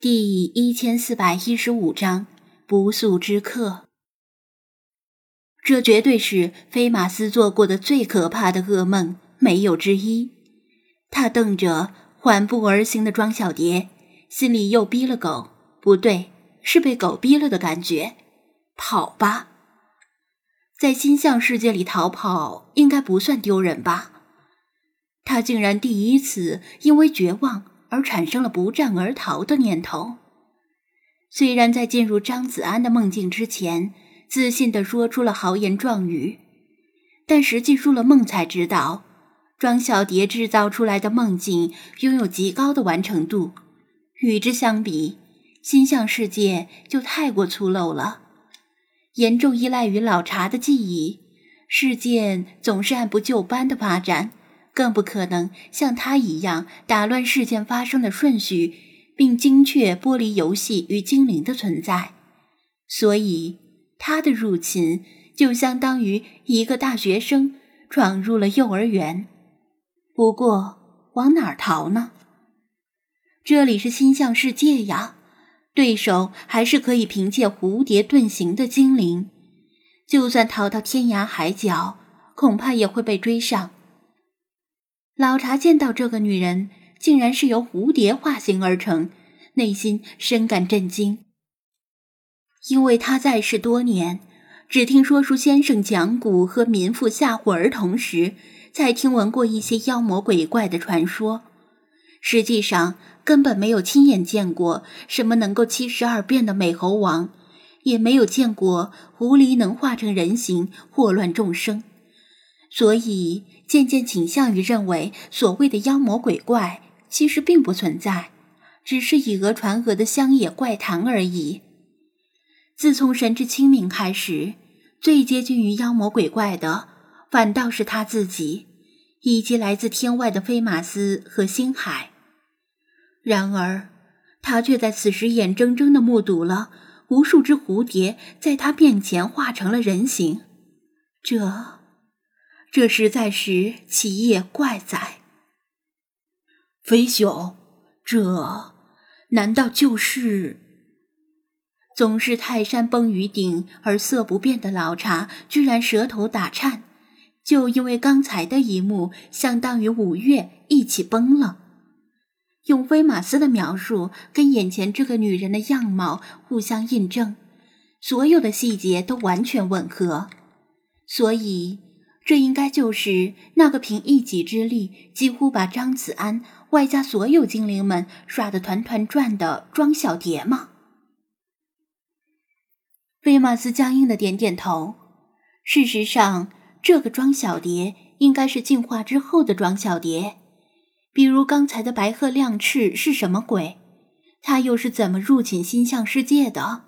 第一千四百一十五章不速之客。这绝对是菲马斯做过的最可怕的噩梦，没有之一。他瞪着缓步而行的庄小蝶，心里又逼了狗，不对，是被狗逼了的感觉。跑吧，在心象世界里逃跑应该不算丢人吧？他竟然第一次因为绝望。而产生了不战而逃的念头。虽然在进入张子安的梦境之前，自信地说出了豪言壮语，但实际入了梦才知道，庄小蝶制造出来的梦境拥有极高的完成度。与之相比，心象世界就太过粗陋了，严重依赖于老茶的记忆，事件总是按部就班的发展。更不可能像他一样打乱事件发生的顺序，并精确剥离游戏与精灵的存在。所以，他的入侵就相当于一个大学生闯入了幼儿园。不过，往哪儿逃呢？这里是心象世界呀，对手还是可以凭借蝴蝶遁形的精灵。就算逃到天涯海角，恐怕也会被追上。老茶见到这个女人竟然是由蝴蝶化形而成，内心深感震惊。因为他在世多年，只听说书先生讲古和民妇吓唬儿童时，才听闻过一些妖魔鬼怪的传说，实际上根本没有亲眼见过什么能够七十二变的美猴王，也没有见过狐狸能化成人形祸乱众生，所以。渐渐倾向于认为，所谓的妖魔鬼怪其实并不存在，只是以讹传讹的乡野怪谈而已。自从神之清明开始，最接近于妖魔鬼怪的，反倒是他自己，以及来自天外的飞马斯和星海。然而，他却在此时眼睁睁地目睹了无数只蝴蝶在他面前化成了人形，这。这实在是奇也怪哉！飞兄，这难道就是总是泰山崩于顶而色不变的老茶？居然舌头打颤，就因为刚才的一幕，相当于五岳一起崩了。用威马斯的描述跟眼前这个女人的样貌互相印证，所有的细节都完全吻合，所以。这应该就是那个凭一己之力几乎把张子安外加所有精灵们耍得团团转的庄小蝶吗？菲马斯僵硬的点点头。事实上，这个庄小蝶应该是进化之后的庄小蝶。比如刚才的白鹤亮翅是什么鬼？他又是怎么入侵心象世界的？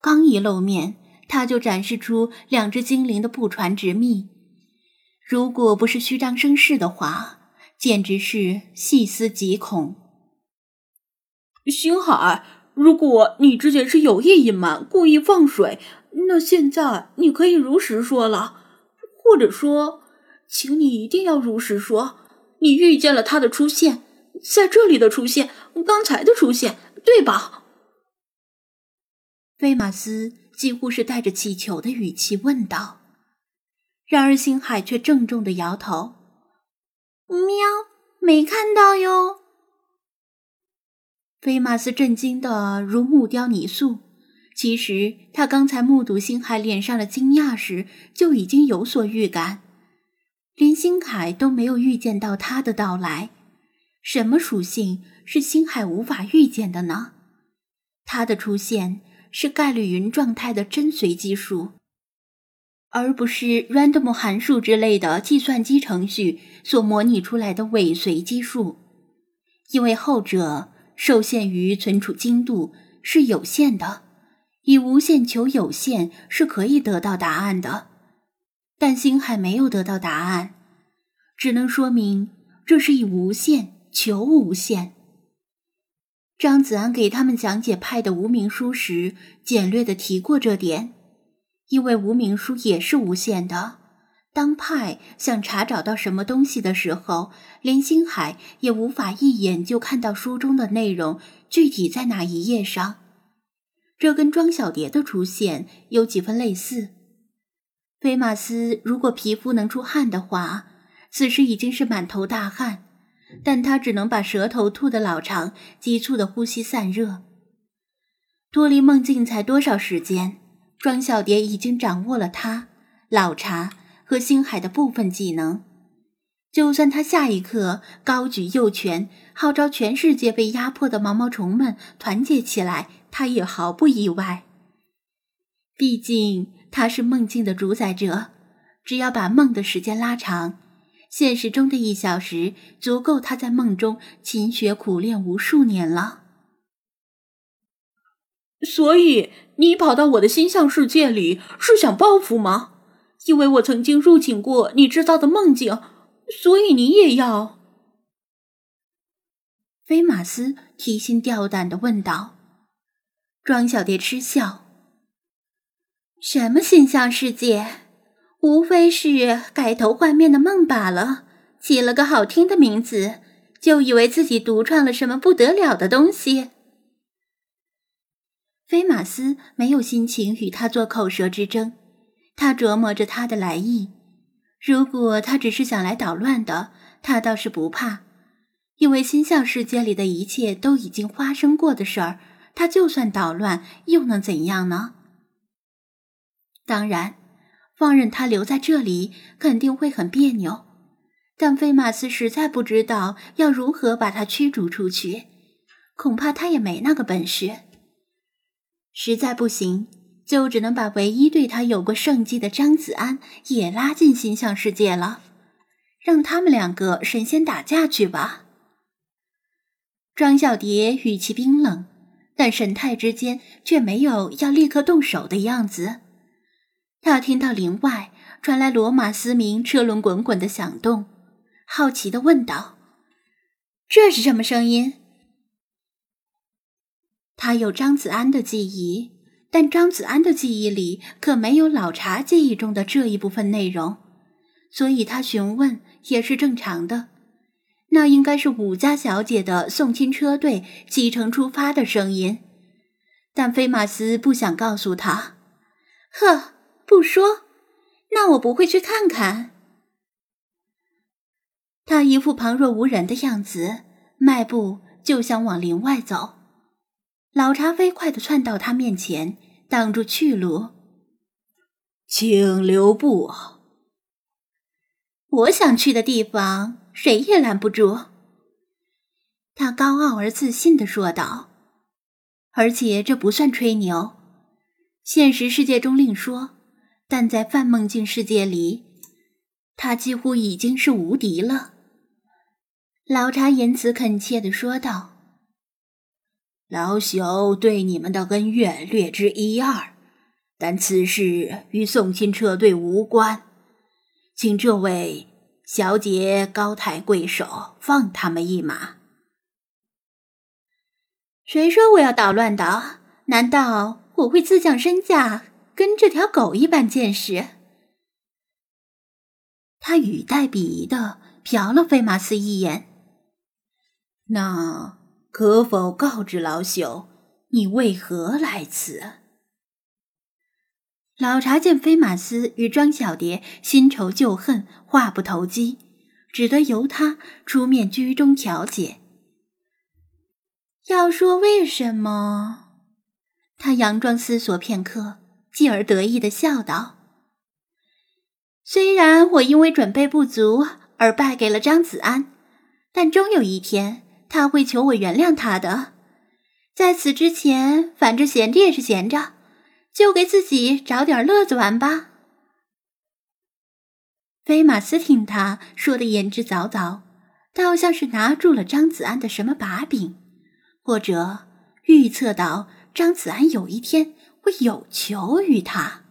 刚一露面，他就展示出两只精灵的不传之秘。如果不是虚张声势的话，简直是细思极恐。星海，如果你之前是有意隐瞒、故意放水，那现在你可以如实说了，或者说，请你一定要如实说，你遇见了他的出现，在这里的出现，刚才的出现，对吧？菲马斯几乎是带着乞求的语气问道。然而，星海却郑重的摇头：“喵，没看到哟。”菲马斯震惊的如木雕泥塑。其实，他刚才目睹星海脸上的惊讶时，就已经有所预感。连星海都没有预见到他的到来，什么属性是星海无法预见的呢？他的出现是概率云状态的真随机数。而不是 random 函数之类的计算机程序所模拟出来的伪随机数，因为后者受限于存储精度是有限的，以无限求有限是可以得到答案的，但星海没有得到答案，只能说明这是以无限求无限。张子安给他们讲解派的无名书时，简略的提过这点。因为无名书也是无限的，当派想查找到什么东西的时候，连星海也无法一眼就看到书中的内容具体在哪一页上。这跟庄小蝶的出现有几分类似。菲马斯如果皮肤能出汗的话，此时已经是满头大汗，但他只能把舌头吐得老长，急促的呼吸散热。脱离梦境才多少时间，庄小蝶已经掌握了他老茶。和星海的部分技能，就算他下一刻高举右拳，号召全世界被压迫的毛毛虫们团结起来，他也毫不意外。毕竟他是梦境的主宰者，只要把梦的时间拉长，现实中的一小时足够他在梦中勤学苦练无数年了。所以，你跑到我的心象世界里是想报复吗？因为我曾经入侵过你制造的梦境，所以你也要。菲马斯提心吊胆的问道。庄小蝶嗤笑：“什么形象世界？无非是改头换面的梦罢了，起了个好听的名字，就以为自己独创了什么不得了的东西。”菲马斯没有心情与他做口舌之争。他琢磨着他的来意，如果他只是想来捣乱的，他倒是不怕，因为心象世界里的一切都已经发生过的事儿，他就算捣乱又能怎样呢？当然，放任他留在这里肯定会很别扭，但菲马斯实在不知道要如何把他驱逐出去，恐怕他也没那个本事。实在不行。就只能把唯一对他有过胜绩的张子安也拉进心象世界了，让他们两个神仙打架去吧。庄小蝶语气冰冷，但神态之间却没有要立刻动手的样子。他听到林外传来罗马嘶鸣、车轮滚滚的响动，好奇的问道：“这是什么声音？”他有张子安的记忆。但张子安的记忆里可没有老茶记忆中的这一部分内容，所以他询问也是正常的。那应该是武家小姐的送亲车队启程出发的声音，但菲马斯不想告诉他。呵，不说，那我不会去看看。他一副旁若无人的样子，迈步就想往林外走。老茶飞快的窜到他面前，挡住去路，请留步。我想去的地方，谁也拦不住。他高傲而自信的说道，而且这不算吹牛。现实世界中另说，但在范梦境世界里，他几乎已经是无敌了。老茶言辞恳切的说道。老朽对你们的恩怨略知一二，但此事与送亲车队无关，请这位小姐高抬贵手，放他们一马。谁说我要捣乱的？难道我会自降身价，跟这条狗一般见识？他语带鄙夷的瞟了费马斯一眼。那。可否告知老朽，你为何来此？老茶见飞马斯与庄小蝶新仇旧恨，话不投机，只得由他出面居中调解。要说为什么，他佯装思索片刻，继而得意的笑道：“虽然我因为准备不足而败给了张子安，但终有一天。”他会求我原谅他的，在此之前，反正闲着也是闲着，就给自己找点乐子玩吧。菲马斯听他说的言之凿凿，倒像是拿住了张子安的什么把柄，或者预测到张子安有一天会有求于他。